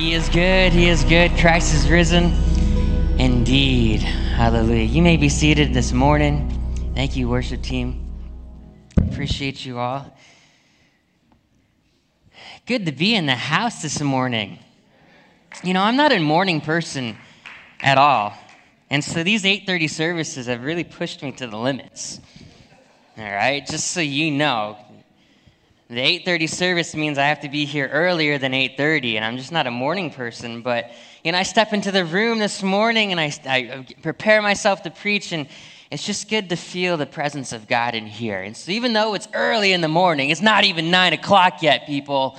He is good. He is good. Christ is risen. Indeed. Hallelujah. You may be seated this morning. Thank you, worship team. Appreciate you all. Good to be in the house this morning. You know, I'm not a morning person at all. And so these 8:30 services have really pushed me to the limits. All right? Just so you know, the 8:30 service means I have to be here earlier than 8:30 and I'm just not a morning person, but you know, I step into the room this morning and I, I prepare myself to preach and it's just good to feel the presence of God in here. And so even though it's early in the morning, it's not even 9 o'clock yet, people.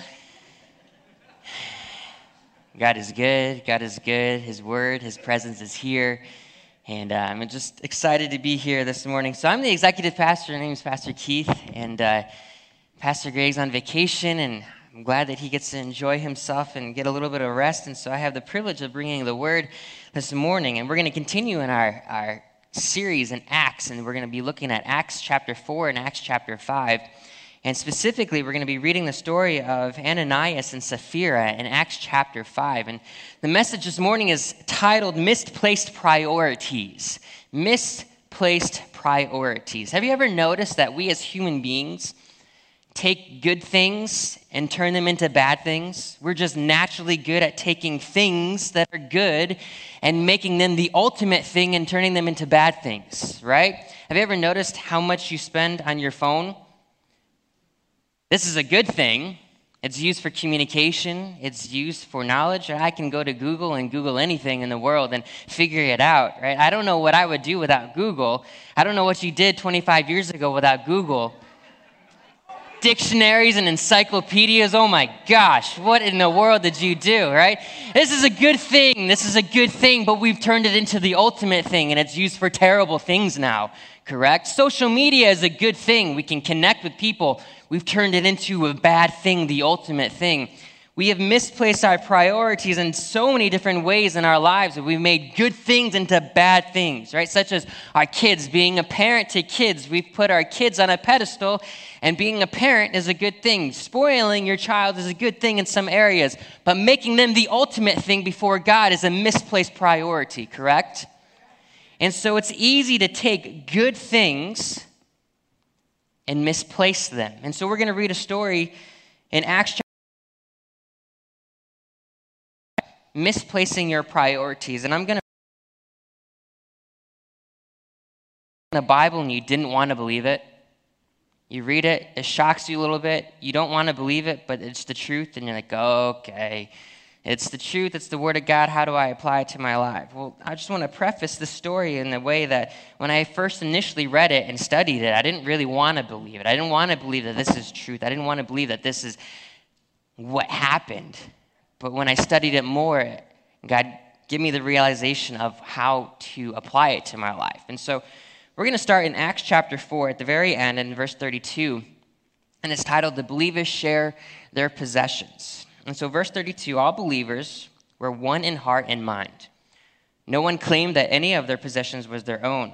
God is good. God is good. His word, His presence is here. And uh, I'm just excited to be here this morning. So I'm the executive pastor. My name is Pastor Keith. And uh, Pastor Greg's on vacation, and I'm glad that he gets to enjoy himself and get a little bit of rest. And so I have the privilege of bringing the word this morning. And we're going to continue in our, our series in Acts, and we're going to be looking at Acts chapter 4 and Acts chapter 5. And specifically, we're going to be reading the story of Ananias and Sapphira in Acts chapter 5. And the message this morning is titled Misplaced Priorities. Misplaced Priorities. Have you ever noticed that we as human beings, take good things and turn them into bad things. We're just naturally good at taking things that are good and making them the ultimate thing and turning them into bad things, right? Have you ever noticed how much you spend on your phone? This is a good thing. It's used for communication, it's used for knowledge. I can go to Google and Google anything in the world and figure it out, right? I don't know what I would do without Google. I don't know what you did 25 years ago without Google dictionaries and encyclopedias. Oh my gosh, what in the world did you do, right? This is a good thing. This is a good thing, but we've turned it into the ultimate thing and it's used for terrible things now, correct? Social media is a good thing. We can connect with people. We've turned it into a bad thing, the ultimate thing. We have misplaced our priorities in so many different ways in our lives. We've made good things into bad things, right? Such as our kids, being a parent to kids. We've put our kids on a pedestal, and being a parent is a good thing. Spoiling your child is a good thing in some areas, but making them the ultimate thing before God is a misplaced priority, correct? And so it's easy to take good things and misplace them. And so we're going to read a story in Acts misplacing your priorities. And I'm going to the Bible and you didn't want to believe it. You read it, it shocks you a little bit. You don't want to believe it, but it's the truth, and you're like, okay, it's the truth, it's the Word of God. How do I apply it to my life? Well, I just want to preface the story in the way that when I first initially read it and studied it, I didn't really want to believe it. I didn't want to believe that this is truth. I didn't want to believe that this is what happened. But when I studied it more, God gave me the realization of how to apply it to my life. And so we're going to start in Acts chapter 4 at the very end in verse 32. And it's titled, The Believers Share Their Possessions. And so, verse 32 all believers were one in heart and mind. No one claimed that any of their possessions was their own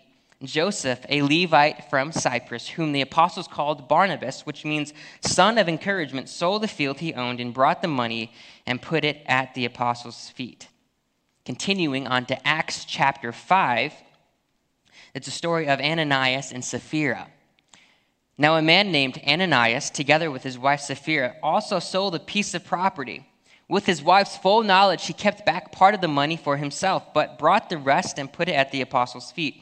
Joseph, a Levite from Cyprus, whom the apostles called Barnabas, which means son of encouragement, sold the field he owned and brought the money and put it at the apostles' feet. Continuing on to Acts chapter 5, it's a story of Ananias and Sapphira. Now, a man named Ananias, together with his wife Sapphira, also sold a piece of property. With his wife's full knowledge, he kept back part of the money for himself, but brought the rest and put it at the apostles' feet.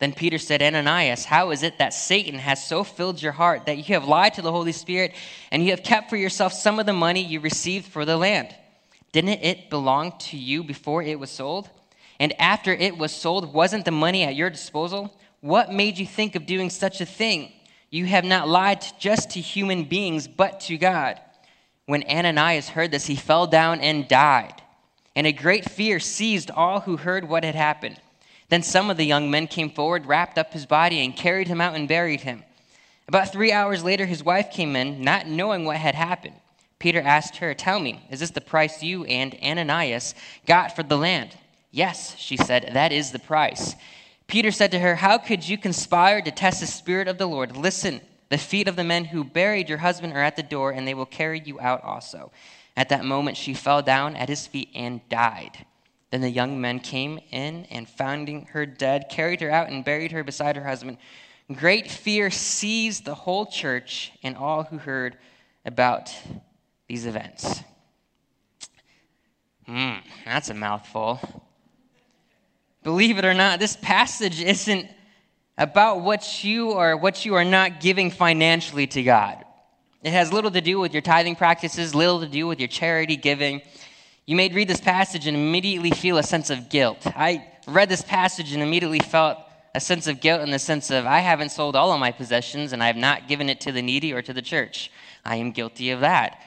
Then Peter said, Ananias, how is it that Satan has so filled your heart that you have lied to the Holy Spirit and you have kept for yourself some of the money you received for the land? Didn't it belong to you before it was sold? And after it was sold, wasn't the money at your disposal? What made you think of doing such a thing? You have not lied just to human beings, but to God. When Ananias heard this, he fell down and died. And a great fear seized all who heard what had happened. Then some of the young men came forward, wrapped up his body, and carried him out and buried him. About three hours later, his wife came in, not knowing what had happened. Peter asked her, Tell me, is this the price you and Ananias got for the land? Yes, she said, that is the price. Peter said to her, How could you conspire to test the Spirit of the Lord? Listen, the feet of the men who buried your husband are at the door, and they will carry you out also. At that moment, she fell down at his feet and died. Then the young men came in and, finding her dead, carried her out and buried her beside her husband. Great fear seized the whole church and all who heard about these events. Hmm, that's a mouthful. Believe it or not, this passage isn't about what you are what you are not giving financially to God. It has little to do with your tithing practices, little to do with your charity giving. You may read this passage and immediately feel a sense of guilt. I read this passage and immediately felt a sense of guilt in the sense of I haven't sold all of my possessions and I have not given it to the needy or to the church. I am guilty of that.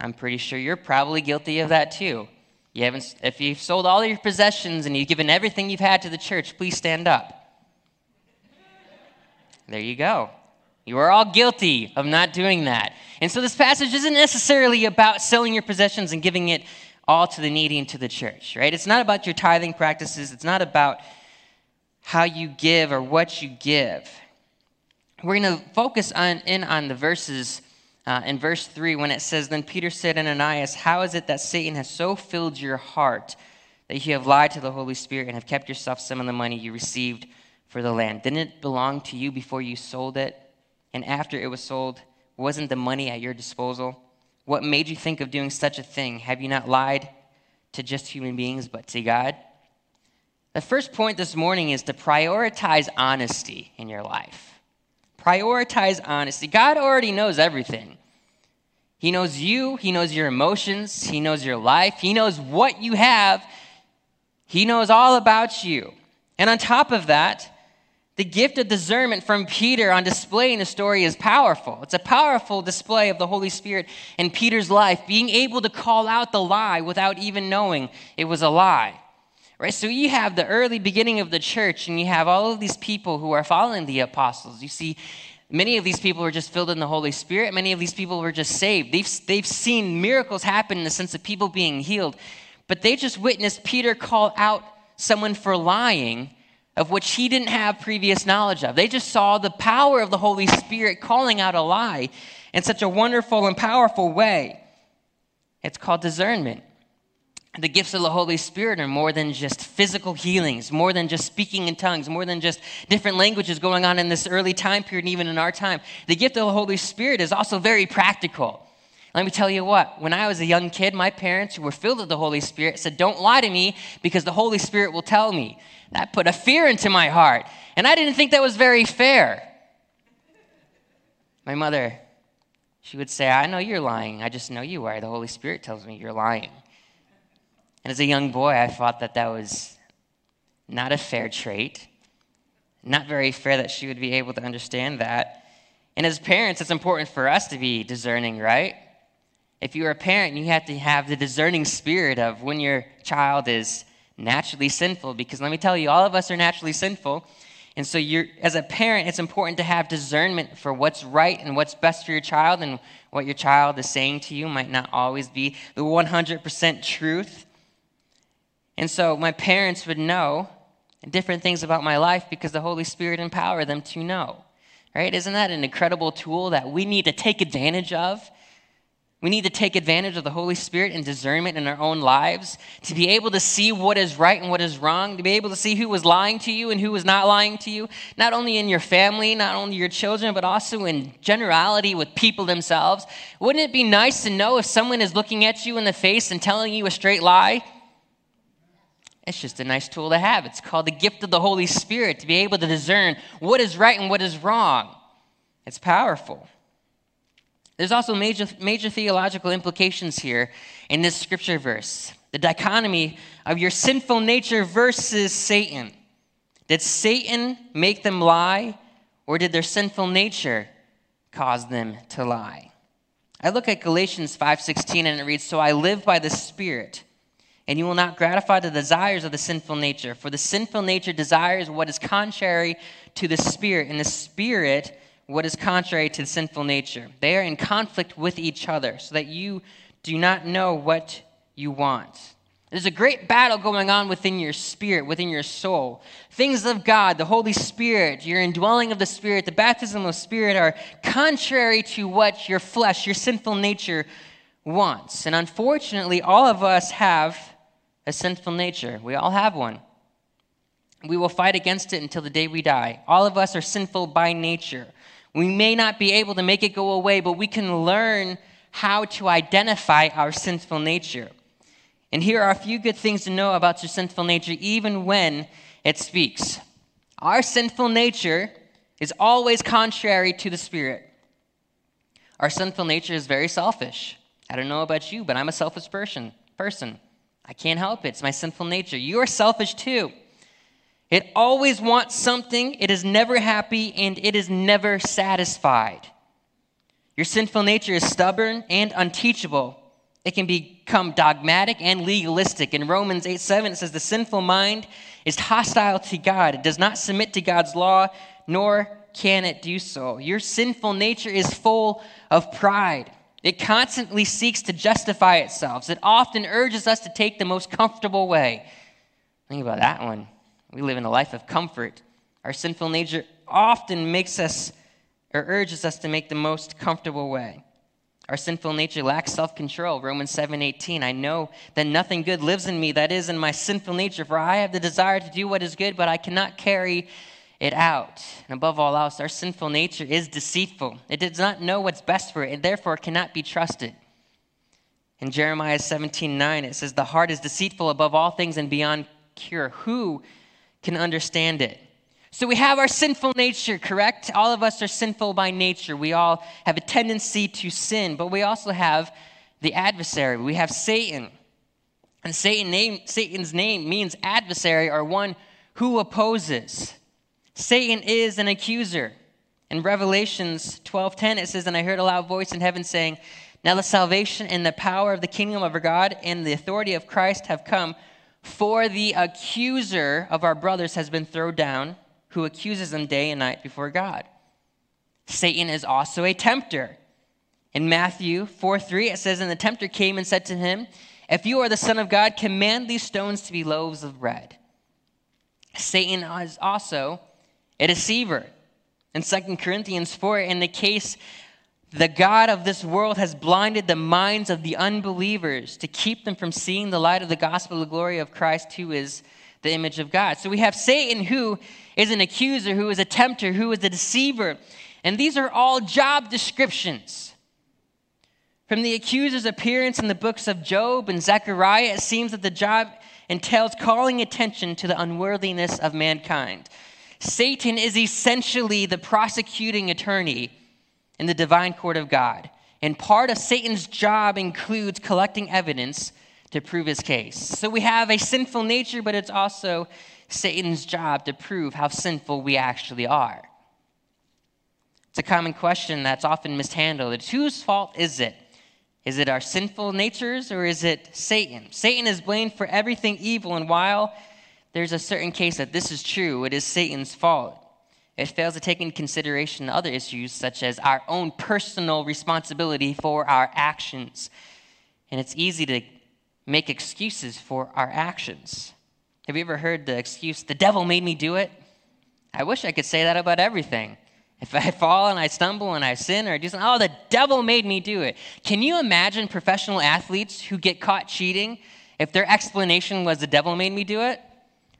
I'm pretty sure you're probably guilty of that too. You haven't, if you've sold all your possessions and you've given everything you've had to the church, please stand up. There you go. You are all guilty of not doing that. And so this passage isn't necessarily about selling your possessions and giving it all to the needy and to the church, right? It's not about your tithing practices. It's not about how you give or what you give. We're going to focus on, in on the verses uh, in verse 3 when it says, Then Peter said, Ananias, how is it that Satan has so filled your heart that you have lied to the Holy Spirit and have kept yourself some of the money you received for the land? Didn't it belong to you before you sold it? And after it was sold, wasn't the money at your disposal? What made you think of doing such a thing? Have you not lied to just human beings, but to God? The first point this morning is to prioritize honesty in your life. Prioritize honesty. God already knows everything. He knows you, He knows your emotions, He knows your life, He knows what you have, He knows all about you. And on top of that, the gift of discernment from Peter on display in the story is powerful. It's a powerful display of the Holy Spirit in Peter's life, being able to call out the lie without even knowing it was a lie. Right? So you have the early beginning of the church, and you have all of these people who are following the apostles. You see, many of these people were just filled in the Holy Spirit. Many of these people were just saved. They've, they've seen miracles happen in the sense of people being healed, but they just witnessed Peter call out someone for lying of which he didn't have previous knowledge of. They just saw the power of the Holy Spirit calling out a lie in such a wonderful and powerful way. It's called discernment the gifts of the Holy Spirit are more than just physical healings, more than just speaking in tongues, more than just different languages going on in this early time period and even in our time. The gift of the Holy Spirit is also very practical. Let me tell you what, when I was a young kid, my parents, who were filled with the Holy Spirit, said, Don't lie to me because the Holy Spirit will tell me. That put a fear into my heart. And I didn't think that was very fair. My mother, she would say, I know you're lying. I just know you are. The Holy Spirit tells me you're lying. And as a young boy, I thought that that was not a fair trait, not very fair that she would be able to understand that. And as parents, it's important for us to be discerning, right? If you're a parent, you have to have the discerning spirit of when your child is naturally sinful, because let me tell you, all of us are naturally sinful. And so, you're, as a parent, it's important to have discernment for what's right and what's best for your child, and what your child is saying to you might not always be the 100% truth. And so my parents would know different things about my life because the Holy Spirit empowered them to know. Right? Isn't that an incredible tool that we need to take advantage of? We need to take advantage of the Holy Spirit and discernment in our own lives to be able to see what is right and what is wrong, to be able to see who was lying to you and who was not lying to you, not only in your family, not only your children, but also in generality with people themselves. Wouldn't it be nice to know if someone is looking at you in the face and telling you a straight lie? It's just a nice tool to have. It's called the gift of the Holy Spirit to be able to discern what is right and what is wrong. It's powerful. There's also major, major theological implications here in this scripture verse the dichotomy of your sinful nature versus Satan. Did Satan make them lie, or did their sinful nature cause them to lie? I look at Galatians 5:16 and it reads, "So I live by the Spirit." and you will not gratify the desires of the sinful nature. For the sinful nature desires what is contrary to the Spirit, and the Spirit what is contrary to the sinful nature. They are in conflict with each other, so that you do not know what you want. There's a great battle going on within your spirit, within your soul. Things of God, the Holy Spirit, your indwelling of the Spirit, the baptism of the Spirit are contrary to what your flesh, your sinful nature wants. And unfortunately, all of us have a sinful nature. We all have one. We will fight against it until the day we die. All of us are sinful by nature. We may not be able to make it go away, but we can learn how to identify our sinful nature. And here are a few good things to know about your sinful nature, even when it speaks. Our sinful nature is always contrary to the Spirit. Our sinful nature is very selfish. I don't know about you, but I'm a selfish person. Person. I can't help it. It's my sinful nature. You are selfish too. It always wants something, it is never happy, and it is never satisfied. Your sinful nature is stubborn and unteachable. It can become dogmatic and legalistic. In Romans 8 7, it says, The sinful mind is hostile to God. It does not submit to God's law, nor can it do so. Your sinful nature is full of pride. It constantly seeks to justify itself. It often urges us to take the most comfortable way. Think about that one. We live in a life of comfort. Our sinful nature often makes us or urges us to make the most comfortable way. Our sinful nature lacks self-control. Romans 7:18. I know that nothing good lives in me, that is in my sinful nature, for I have the desire to do what is good, but I cannot carry it out. And above all else, our sinful nature is deceitful. It does not know what's best for it, and therefore cannot be trusted. In Jeremiah 17:9, it says, "The heart is deceitful above all things and beyond cure. Who can understand it?" So we have our sinful nature, correct? All of us are sinful by nature. We all have a tendency to sin, but we also have the adversary. We have Satan. And Satan name, Satan's name means adversary or one who opposes. Satan is an accuser. In Revelations 12:10 it says, "And I heard a loud voice in heaven saying, Now the salvation and the power of the kingdom of our God and the authority of Christ have come, for the accuser of our brothers has been thrown down." who accuses them day and night before God. Satan is also a tempter. In Matthew 4 3, it says, And the tempter came and said to him, If you are the Son of God, command these stones to be loaves of bread. Satan is also a deceiver. In 2 Corinthians 4, in the case the God of this world has blinded the minds of the unbelievers to keep them from seeing the light of the gospel of the glory of Christ, who is the image of God. So we have Satan, who is an accuser, who is a tempter, who is a deceiver. And these are all job descriptions. From the accuser's appearance in the books of Job and Zechariah, it seems that the job entails calling attention to the unworthiness of mankind. Satan is essentially the prosecuting attorney in the divine court of God. And part of Satan's job includes collecting evidence to prove his case. So we have a sinful nature, but it's also Satan's job to prove how sinful we actually are. It's a common question that's often mishandled. It's whose fault is it? Is it our sinful natures or is it Satan? Satan is blamed for everything evil, and while there's a certain case that this is true, it is Satan's fault. It fails to take into consideration other issues such as our own personal responsibility for our actions. And it's easy to make excuses for our actions. Have you ever heard the excuse, the devil made me do it? I wish I could say that about everything. If I fall and I stumble and I sin or do something, oh, the devil made me do it. Can you imagine professional athletes who get caught cheating if their explanation was the devil made me do it?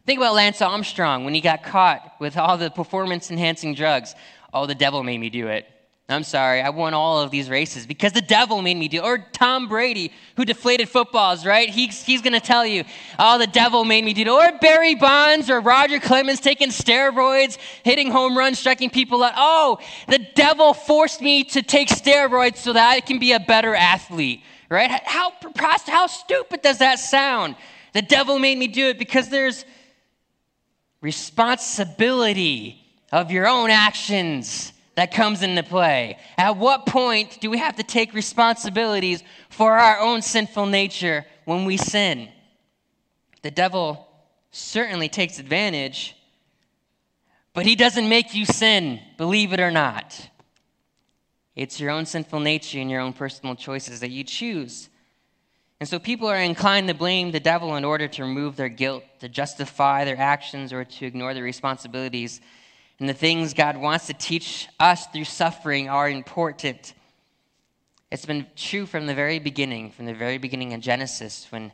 Think about Lance Armstrong when he got caught with all the performance enhancing drugs. Oh, the devil made me do it. I'm sorry, I won all of these races because the devil made me do it. Or Tom Brady, who deflated footballs, right? He's, he's going to tell you, oh, the devil made me do it. Or Barry Bonds or Roger Clemens taking steroids, hitting home runs, striking people out. Oh, the devil forced me to take steroids so that I can be a better athlete, right? How, how stupid does that sound? The devil made me do it because there's responsibility of your own actions that comes into play? At what point do we have to take responsibilities for our own sinful nature when we sin? The devil certainly takes advantage, but he doesn't make you sin, believe it or not. It's your own sinful nature and your own personal choices that you choose. And so people are inclined to blame the devil in order to remove their guilt, to justify their actions, or to ignore their responsibilities. And the things God wants to teach us through suffering are important. It's been true from the very beginning, from the very beginning in Genesis, when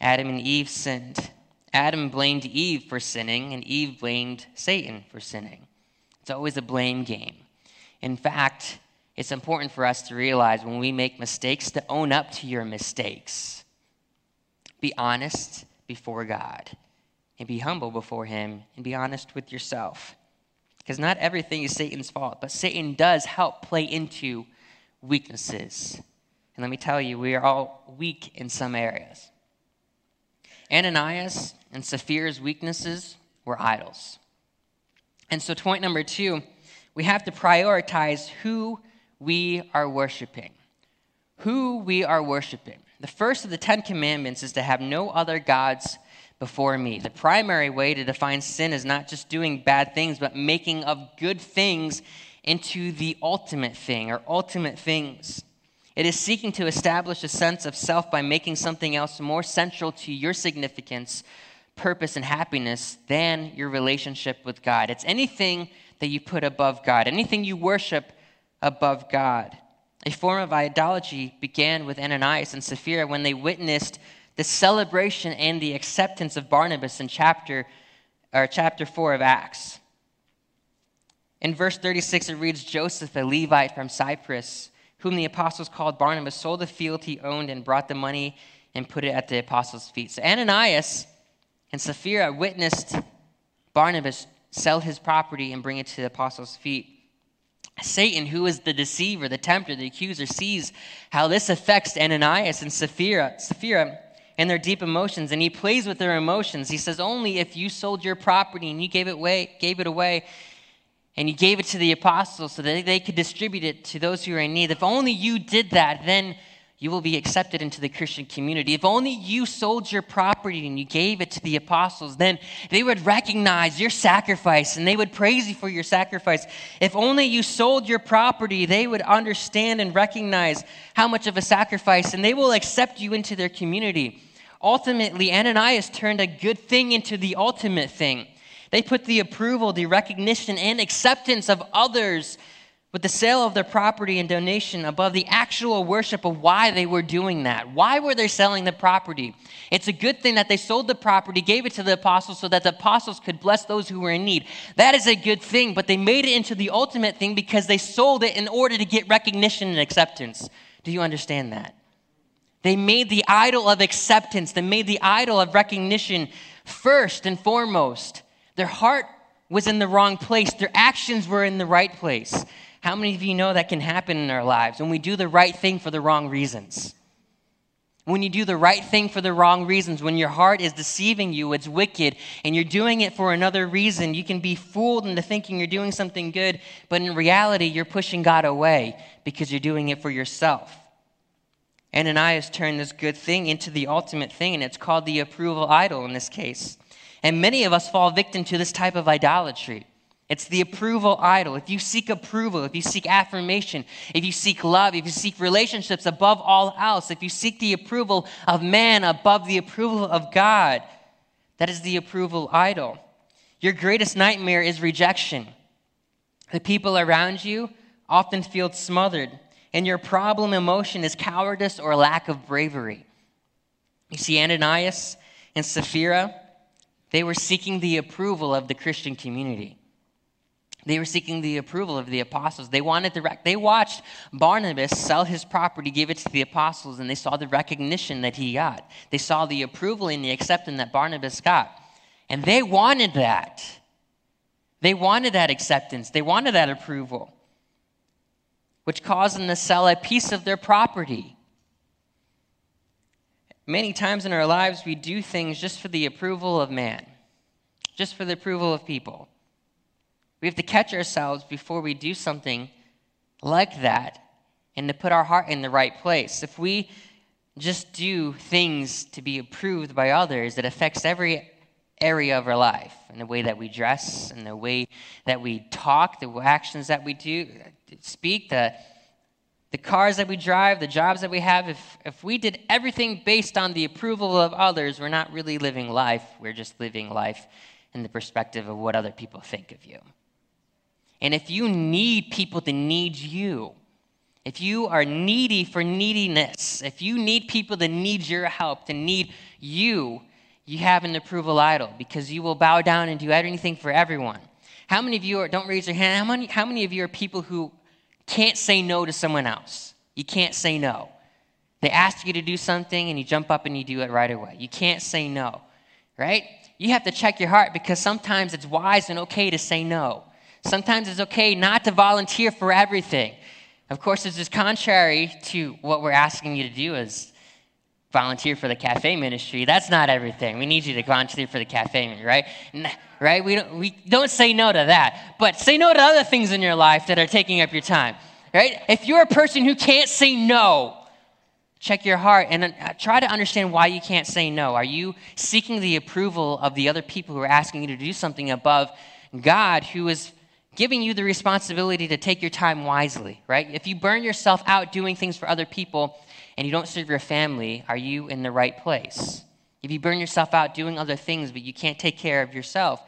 Adam and Eve sinned. Adam blamed Eve for sinning, and Eve blamed Satan for sinning. It's always a blame game. In fact, it's important for us to realize when we make mistakes to own up to your mistakes. Be honest before God and be humble before Him and be honest with yourself. Because not everything is Satan's fault, but Satan does help play into weaknesses. And let me tell you, we are all weak in some areas. Ananias and Sapphira's weaknesses were idols. And so, point number two, we have to prioritize who we are worshiping. Who we are worshiping. The first of the Ten Commandments is to have no other gods before me. The primary way to define sin is not just doing bad things, but making of good things into the ultimate thing or ultimate things. It is seeking to establish a sense of self by making something else more central to your significance, purpose, and happiness than your relationship with God. It's anything that you put above God, anything you worship above God. A form of idolatry began with Ananias and Sapphira when they witnessed the celebration and the acceptance of Barnabas in chapter, or chapter 4 of Acts. In verse 36, it reads Joseph, a Levite from Cyprus, whom the apostles called Barnabas, sold the field he owned and brought the money and put it at the apostles' feet. So Ananias and Sapphira witnessed Barnabas sell his property and bring it to the apostles' feet. Satan, who is the deceiver, the tempter, the accuser, sees how this affects Ananias and Sapphira, Sapphira and their deep emotions, and he plays with their emotions. He says, Only if you sold your property and you gave it away, gave it away and you gave it to the apostles so that they could distribute it to those who are in need. If only you did that, then you will be accepted into the Christian community. If only you sold your property and you gave it to the apostles, then they would recognize your sacrifice and they would praise you for your sacrifice. If only you sold your property, they would understand and recognize how much of a sacrifice and they will accept you into their community. Ultimately, Ananias turned a good thing into the ultimate thing. They put the approval, the recognition, and acceptance of others with the sale of their property and donation above the actual worship of why they were doing that. Why were they selling the property? It's a good thing that they sold the property, gave it to the apostles so that the apostles could bless those who were in need. That is a good thing, but they made it into the ultimate thing because they sold it in order to get recognition and acceptance. Do you understand that? They made the idol of acceptance, they made the idol of recognition first and foremost. Their heart was in the wrong place, their actions were in the right place. How many of you know that can happen in our lives when we do the right thing for the wrong reasons? When you do the right thing for the wrong reasons, when your heart is deceiving you, it's wicked, and you're doing it for another reason, you can be fooled into thinking you're doing something good, but in reality, you're pushing God away because you're doing it for yourself. Ananias turned this good thing into the ultimate thing, and it's called the approval idol in this case. And many of us fall victim to this type of idolatry. It's the approval idol. If you seek approval, if you seek affirmation, if you seek love, if you seek relationships above all else, if you seek the approval of man above the approval of God, that is the approval idol. Your greatest nightmare is rejection. The people around you often feel smothered, and your problem emotion is cowardice or lack of bravery. You see, Ananias and Sapphira, they were seeking the approval of the Christian community. They were seeking the approval of the apostles. They wanted the rec- they watched Barnabas sell his property, give it to the apostles, and they saw the recognition that he got. They saw the approval and the acceptance that Barnabas got. And they wanted that. They wanted that acceptance. They wanted that approval, which caused them to sell a piece of their property. Many times in our lives, we do things just for the approval of man, just for the approval of people. We have to catch ourselves before we do something like that and to put our heart in the right place. If we just do things to be approved by others, it affects every area of our life and the way that we dress and the way that we talk, the actions that we do, speak, the the cars that we drive, the jobs that we have, if, if we did everything based on the approval of others, we're not really living life. We're just living life in the perspective of what other people think of you. And if you need people to need you, if you are needy for neediness, if you need people to need your help, to need you, you have an approval idol because you will bow down and do anything for everyone. How many of you are, don't raise your hand, how many, how many of you are people who can't say no to someone else? You can't say no. They ask you to do something and you jump up and you do it right away. You can't say no, right? You have to check your heart because sometimes it's wise and okay to say no. Sometimes it's okay not to volunteer for everything. Of course, this is contrary to what we're asking you to do as volunteer for the cafe ministry. That's not everything. We need you to volunteer for the cafe ministry, right? Right? We don't, we don't say no to that, but say no to other things in your life that are taking up your time, right? If you're a person who can't say no, check your heart and uh, try to understand why you can't say no. Are you seeking the approval of the other people who are asking you to do something above God, who is giving you the responsibility to take your time wisely, right? If you burn yourself out doing things for other people and you don't serve your family, are you in the right place? If you burn yourself out doing other things but you can't take care of yourself,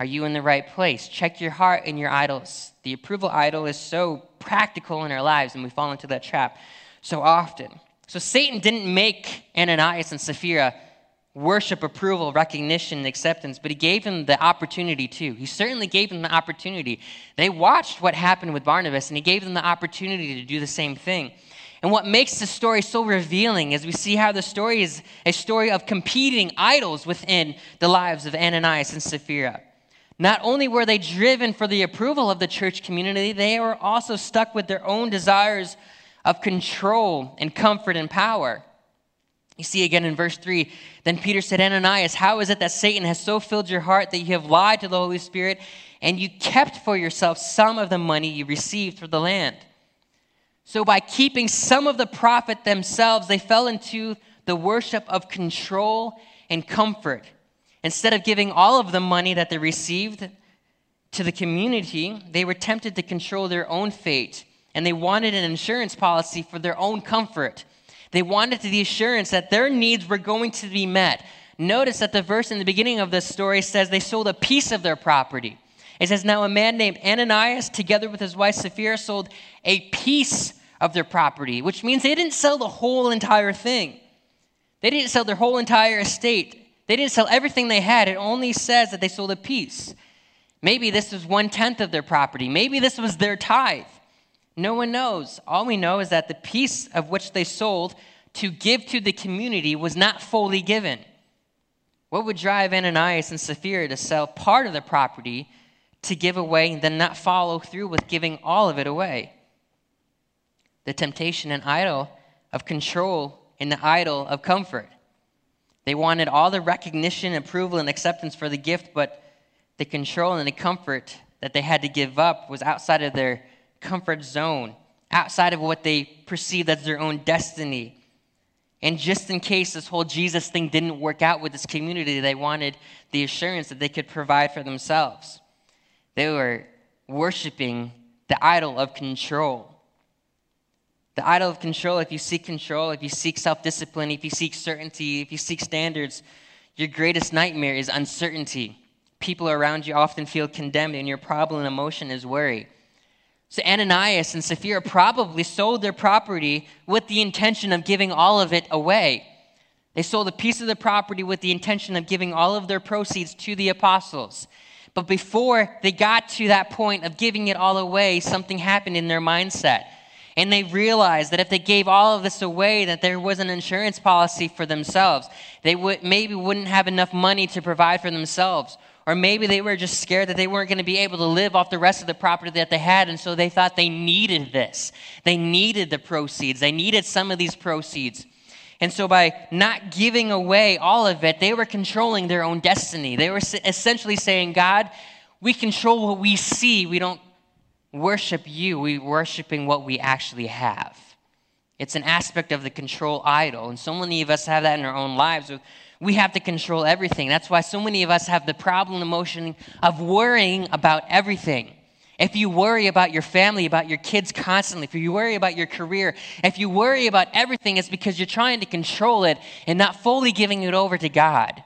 are you in the right place? Check your heart and your idols. The approval idol is so practical in our lives, and we fall into that trap so often. So Satan didn't make Ananias and Sapphira worship, approval, recognition, acceptance, but he gave them the opportunity too. He certainly gave them the opportunity. They watched what happened with Barnabas, and he gave them the opportunity to do the same thing. And what makes the story so revealing is we see how the story is a story of competing idols within the lives of Ananias and Sapphira. Not only were they driven for the approval of the church community, they were also stuck with their own desires of control and comfort and power. You see again in verse 3 Then Peter said, Ananias, how is it that Satan has so filled your heart that you have lied to the Holy Spirit and you kept for yourself some of the money you received for the land? So, by keeping some of the profit themselves, they fell into the worship of control and comfort. Instead of giving all of the money that they received to the community, they were tempted to control their own fate and they wanted an insurance policy for their own comfort. They wanted the assurance that their needs were going to be met. Notice that the verse in the beginning of this story says they sold a piece of their property. It says, Now a man named Ananias, together with his wife Sapphira, sold a piece of their property, which means they didn't sell the whole entire thing. They didn't sell their whole entire estate. They didn't sell everything they had. It only says that they sold a piece. Maybe this was one tenth of their property. Maybe this was their tithe. No one knows. All we know is that the piece of which they sold to give to the community was not fully given. What would drive Ananias and Sapphira to sell part of the property to give away and then not follow through with giving all of it away? The temptation and idol of control and the idol of comfort. They wanted all the recognition, approval, and acceptance for the gift, but the control and the comfort that they had to give up was outside of their comfort zone, outside of what they perceived as their own destiny. And just in case this whole Jesus thing didn't work out with this community, they wanted the assurance that they could provide for themselves. They were worshiping the idol of control. The idol of control, if you seek control, if you seek self discipline, if you seek certainty, if you seek standards, your greatest nightmare is uncertainty. People around you often feel condemned, and your problem and emotion is worry. So Ananias and Sapphira probably sold their property with the intention of giving all of it away. They sold a piece of the property with the intention of giving all of their proceeds to the apostles. But before they got to that point of giving it all away, something happened in their mindset. And they realized that if they gave all of this away, that there was an insurance policy for themselves. They would, maybe wouldn't have enough money to provide for themselves or maybe they were just scared that they weren't going to be able to live off the rest of the property that they had, and so they thought they needed this. They needed the proceeds, they needed some of these proceeds. And so, by not giving away all of it, they were controlling their own destiny. They were essentially saying, God, we control what we see. We don't worship you, we're worshiping what we actually have. It's an aspect of the control idol. And so many of us have that in our own lives we have to control everything. That's why so many of us have the problem emotion of worrying about everything. if you worry about your family, about your kids constantly, if you worry about your career, if you worry about everything, it's because you're trying to control it and not fully giving it over to God.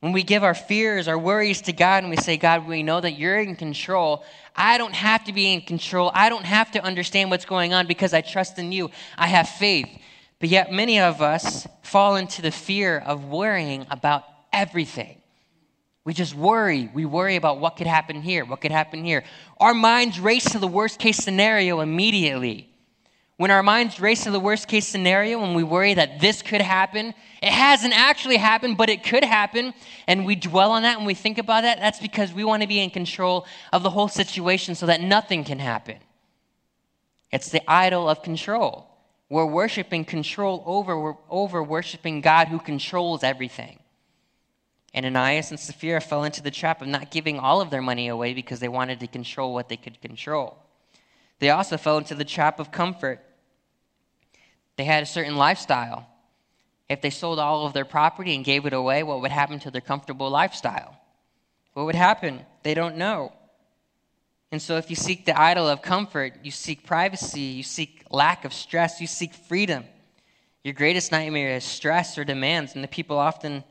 When we give our fears, our worries to God, and we say, God, we know that you're in control. I don't have to be in control. I don't have to understand what's going on because I trust in you. I have faith. But yet, many of us fall into the fear of worrying about everything. We just worry. We worry about what could happen here, what could happen here. Our minds race to the worst case scenario immediately. When our minds race to the worst case scenario and we worry that this could happen, it hasn't actually happened, but it could happen, and we dwell on that and we think about that, that's because we want to be in control of the whole situation so that nothing can happen. It's the idol of control. We're worshiping control over, over worshiping God who controls everything. Ananias and Sapphira fell into the trap of not giving all of their money away because they wanted to control what they could control. They also fell into the trap of comfort. They had a certain lifestyle. If they sold all of their property and gave it away, what would happen to their comfortable lifestyle? What would happen? They don't know. And so, if you seek the idol of comfort, you seek privacy, you seek lack of stress, you seek freedom. Your greatest nightmare is stress or demands, and the people often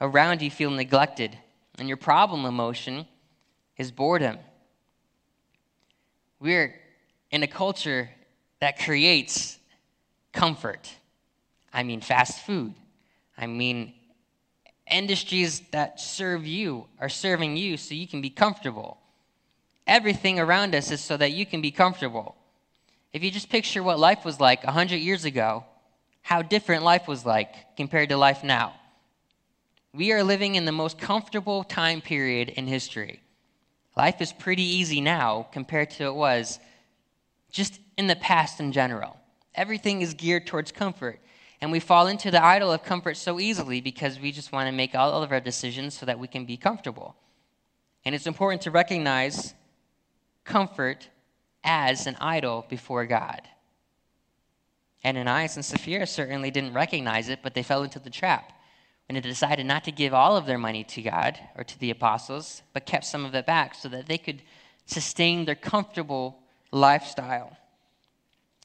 around you feel neglected. And your problem emotion is boredom. We're in a culture that creates comfort. I mean, fast food. I mean, industries that serve you are serving you so you can be comfortable. Everything around us is so that you can be comfortable. If you just picture what life was like 100 years ago, how different life was like compared to life now. We are living in the most comfortable time period in history. Life is pretty easy now compared to it was just in the past in general. Everything is geared towards comfort. And we fall into the idol of comfort so easily because we just want to make all of our decisions so that we can be comfortable. And it's important to recognize comfort as an idol before God. Ananias and Sapphira certainly didn't recognize it, but they fell into the trap and they decided not to give all of their money to God or to the apostles, but kept some of it back so that they could sustain their comfortable lifestyle.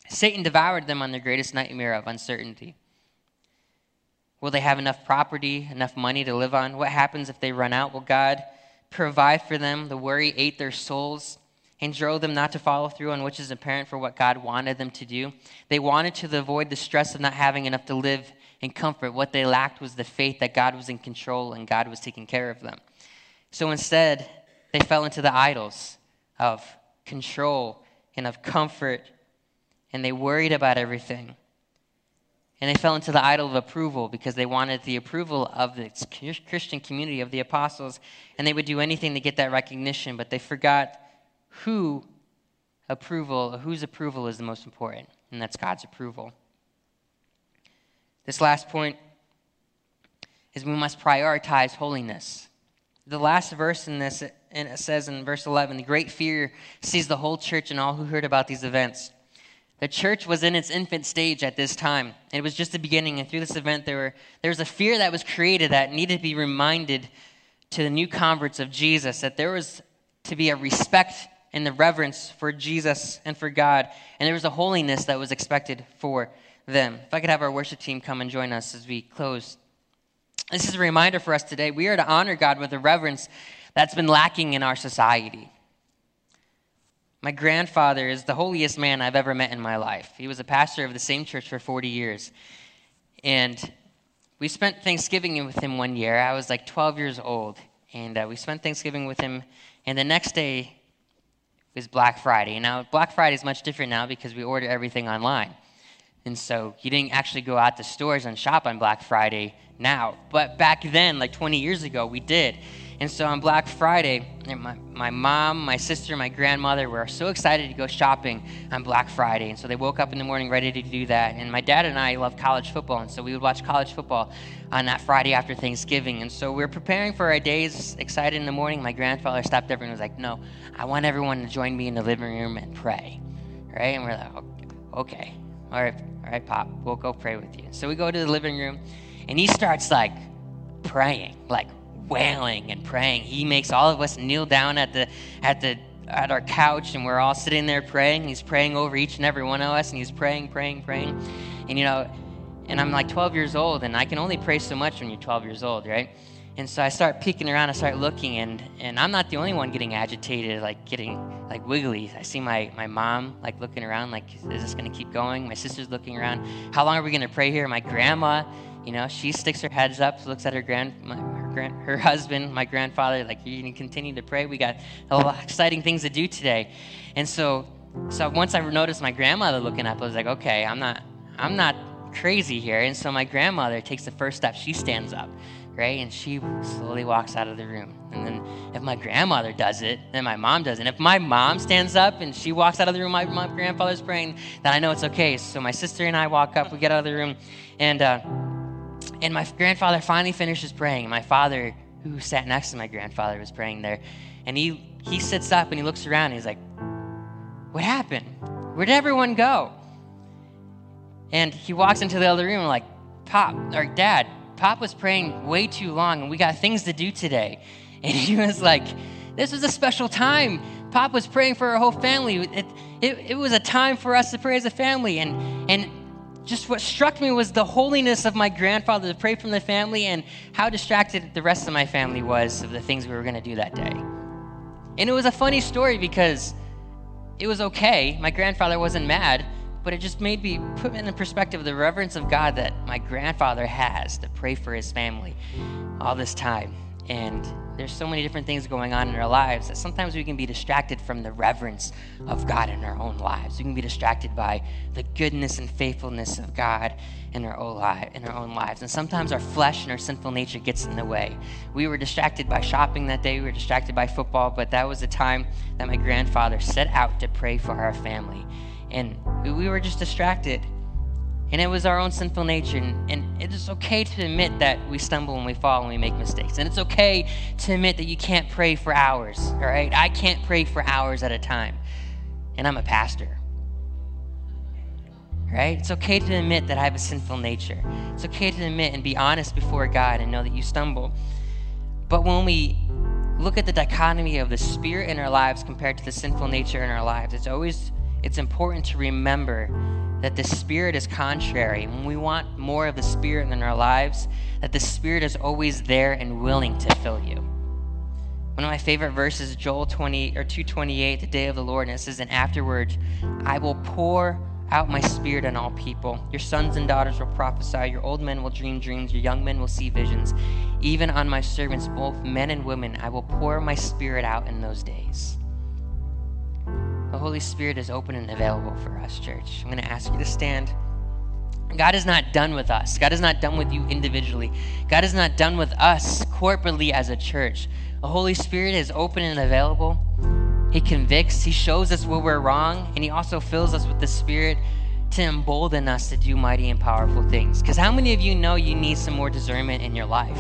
Satan devoured them on their greatest nightmare of uncertainty. Will they have enough property, enough money to live on? What happens if they run out? Will God provide for them? The worry ate their souls and drove them not to follow through on which is apparent for what God wanted them to do. They wanted to avoid the stress of not having enough to live in comfort. What they lacked was the faith that God was in control and God was taking care of them. So instead, they fell into the idols of control and of comfort, and they worried about everything. And they fell into the idol of approval because they wanted the approval of the Christian community, of the apostles, and they would do anything to get that recognition, but they forgot who approval, whose approval is the most important, and that's God's approval. This last point is we must prioritize holiness. The last verse in this, and it says in verse 11, the great fear seized the whole church and all who heard about these events. The church was in its infant stage at this time. It was just the beginning. And through this event, there, were, there was a fear that was created that needed to be reminded to the new converts of Jesus that there was to be a respect and the reverence for Jesus and for God. And there was a holiness that was expected for them. If I could have our worship team come and join us as we close. This is a reminder for us today. We are to honor God with a reverence that's been lacking in our society. My grandfather is the holiest man I've ever met in my life. He was a pastor of the same church for 40 years. And we spent Thanksgiving with him one year. I was like 12 years old. And uh, we spent Thanksgiving with him. And the next day was Black Friday. Now, Black Friday is much different now because we order everything online. And so you didn't actually go out to stores and shop on Black Friday now. But back then, like 20 years ago, we did. And so on Black Friday, my, my mom, my sister, my grandmother were so excited to go shopping on Black Friday. And so they woke up in the morning ready to do that. And my dad and I love college football. And so we would watch college football on that Friday after Thanksgiving. And so we are preparing for our days, excited in the morning. My grandfather stopped everyone and was like, No, I want everyone to join me in the living room and pray. Right? And we're like, Okay. All right, all right, Pop, we'll go pray with you. So we go to the living room, and he starts like praying, like wailing and praying. He makes all of us kneel down at the at the at our couch and we're all sitting there praying. He's praying over each and every one of us, and he's praying, praying, praying. And, you know, and I'm like 12 years old, and I can only pray so much when you're 12 years old, right? And so I start peeking around, I start looking, and, and I'm not the only one getting agitated, like getting like wiggly. I see my, my mom like looking around, like, is this gonna keep going? My sister's looking around. How long are we gonna pray here? My grandma, you know, she sticks her heads up, looks at her grand, grand, her husband, my grandfather, like, you can continue to pray. We got a lot of exciting things to do today. And so, so once I noticed my grandmother looking up, I was like, okay, I'm not, I'm not crazy here. And so my grandmother takes the first step. She stands up right? And she slowly walks out of the room. And then if my grandmother does it, then my mom does it. If my mom stands up and she walks out of the room, my, my grandfather's praying, then I know it's okay. So my sister and I walk up, we get out of the room, and uh, and my grandfather finally finishes praying. My father, who sat next to my grandfather, was praying there, and he he sits up and he looks around. And he's like, "What happened? Where did everyone go?" And he walks into the other room and like, "Pop or Dad, Pop was praying way too long, and we got things to do today. And he was like, This was a special time. Pop was praying for our whole family. It, it, it was a time for us to pray as a family. And, and just what struck me was the holiness of my grandfather to pray from the family and how distracted the rest of my family was of the things we were going to do that day. And it was a funny story because it was okay. My grandfather wasn't mad, but it just made me put in the perspective of the reverence of God that my grandfather has to pray for his family all this time. And there's so many different things going on in our lives that sometimes we can be distracted from the reverence of God in our own lives. We can be distracted by the goodness and faithfulness of God in our own in our own lives. And sometimes our flesh and our sinful nature gets in the way. We were distracted by shopping that day. We were distracted by football, but that was the time that my grandfather set out to pray for our family and we were just distracted. And it was our own sinful nature. And, and it is okay to admit that we stumble and we fall and we make mistakes. And it's okay to admit that you can't pray for hours, all right? I can't pray for hours at a time. And I'm a pastor. Right? It's okay to admit that I have a sinful nature. It's okay to admit and be honest before God and know that you stumble. But when we look at the dichotomy of the spirit in our lives compared to the sinful nature in our lives, it's always it's important to remember that the Spirit is contrary. When we want more of the Spirit in our lives, that the Spirit is always there and willing to fill you. One of my favorite verses, Joel 20 or 228, the day of the Lord, and it says, And afterwards I will pour out my spirit on all people. Your sons and daughters will prophesy, your old men will dream dreams, your young men will see visions. Even on my servants, both men and women, I will pour my spirit out in those days. The Holy Spirit is open and available for us, church. I'm going to ask you to stand. God is not done with us. God is not done with you individually. God is not done with us corporately as a church. The Holy Spirit is open and available. He convicts, He shows us where we're wrong, and He also fills us with the Spirit to embolden us to do mighty and powerful things. Because how many of you know you need some more discernment in your life?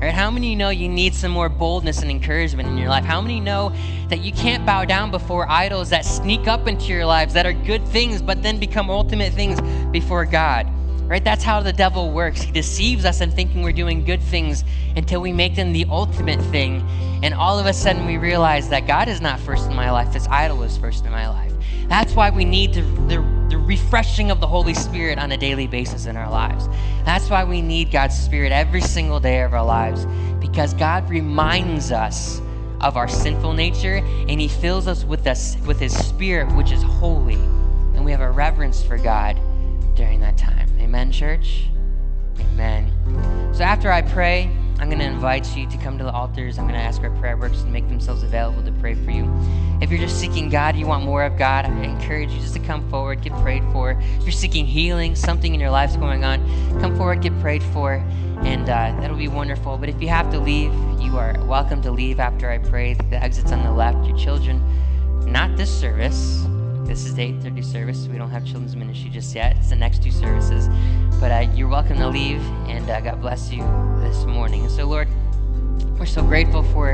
Right? How many know you need some more boldness and encouragement in your life? How many know that you can't bow down before idols that sneak up into your lives that are good things but then become ultimate things before God? Right? That's how the devil works. He deceives us in thinking we're doing good things until we make them the ultimate thing. And all of a sudden we realize that God is not first in my life, this idol is first in my life. That's why we need the, the, the, refreshing of the Holy Spirit on a daily basis in our lives. That's why we need God's Spirit every single day of our lives, because God reminds us of our sinful nature and He fills us with, us, with His Spirit, which is holy. And we have a reverence for God during that time. Amen, church? Amen. So after I pray, I'm going to invite you to come to the altars. I'm going to ask our prayer workers to make themselves available to pray for you. If you're just seeking God, you want more of God, I encourage you just to come forward, get prayed for. If you're seeking healing, something in your life's going on, come forward, get prayed for, and uh, that'll be wonderful. But if you have to leave, you are welcome to leave after I pray. The exit's on the left. Your children, not this service. This is the 8:30 service. We don't have children's ministry just yet. It's the next two services. But uh, you're welcome to leave, and uh, God bless you this morning. And so, Lord, we're so grateful for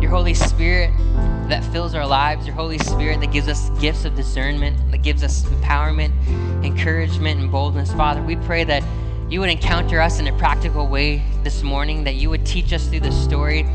your Holy Spirit that fills our lives, your Holy Spirit that gives us gifts of discernment, that gives us empowerment, encouragement, and boldness. Father, we pray that you would encounter us in a practical way this morning, that you would teach us through the story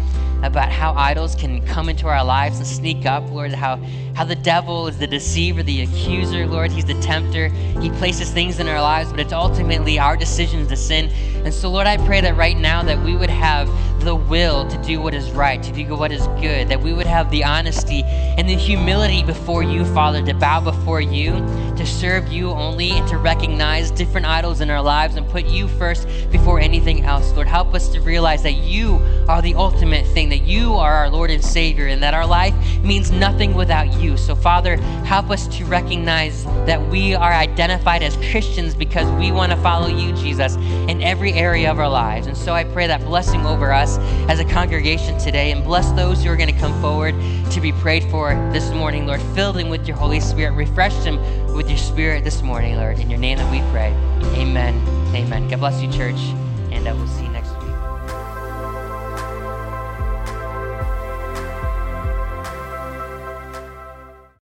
about how idols can come into our lives and sneak up, Lord, how, how the devil is the deceiver, the accuser, Lord. He's the tempter. He places things in our lives, but it's ultimately our decisions to sin. And so, Lord, I pray that right now that we would have the will to do what is right, to do what is good, that we would have the honesty and the humility before you, Father, to bow before you, to serve you only, and to recognize different idols in our lives and put you first before anything else. Lord, help us to realize that you are the ultimate thing, that you are our Lord and Savior, and that our life means nothing without you. So, Father, help us to recognize that we are identified as Christians because we want to follow you, Jesus, in every area of our lives. And so I pray that blessing over us as a congregation today and bless those who are going to come forward to be prayed for this morning, Lord. Fill them with your Holy Spirit. Refresh them with your Spirit this morning, Lord. In your name that we pray. Amen. Amen. God bless you, church, and I will see you next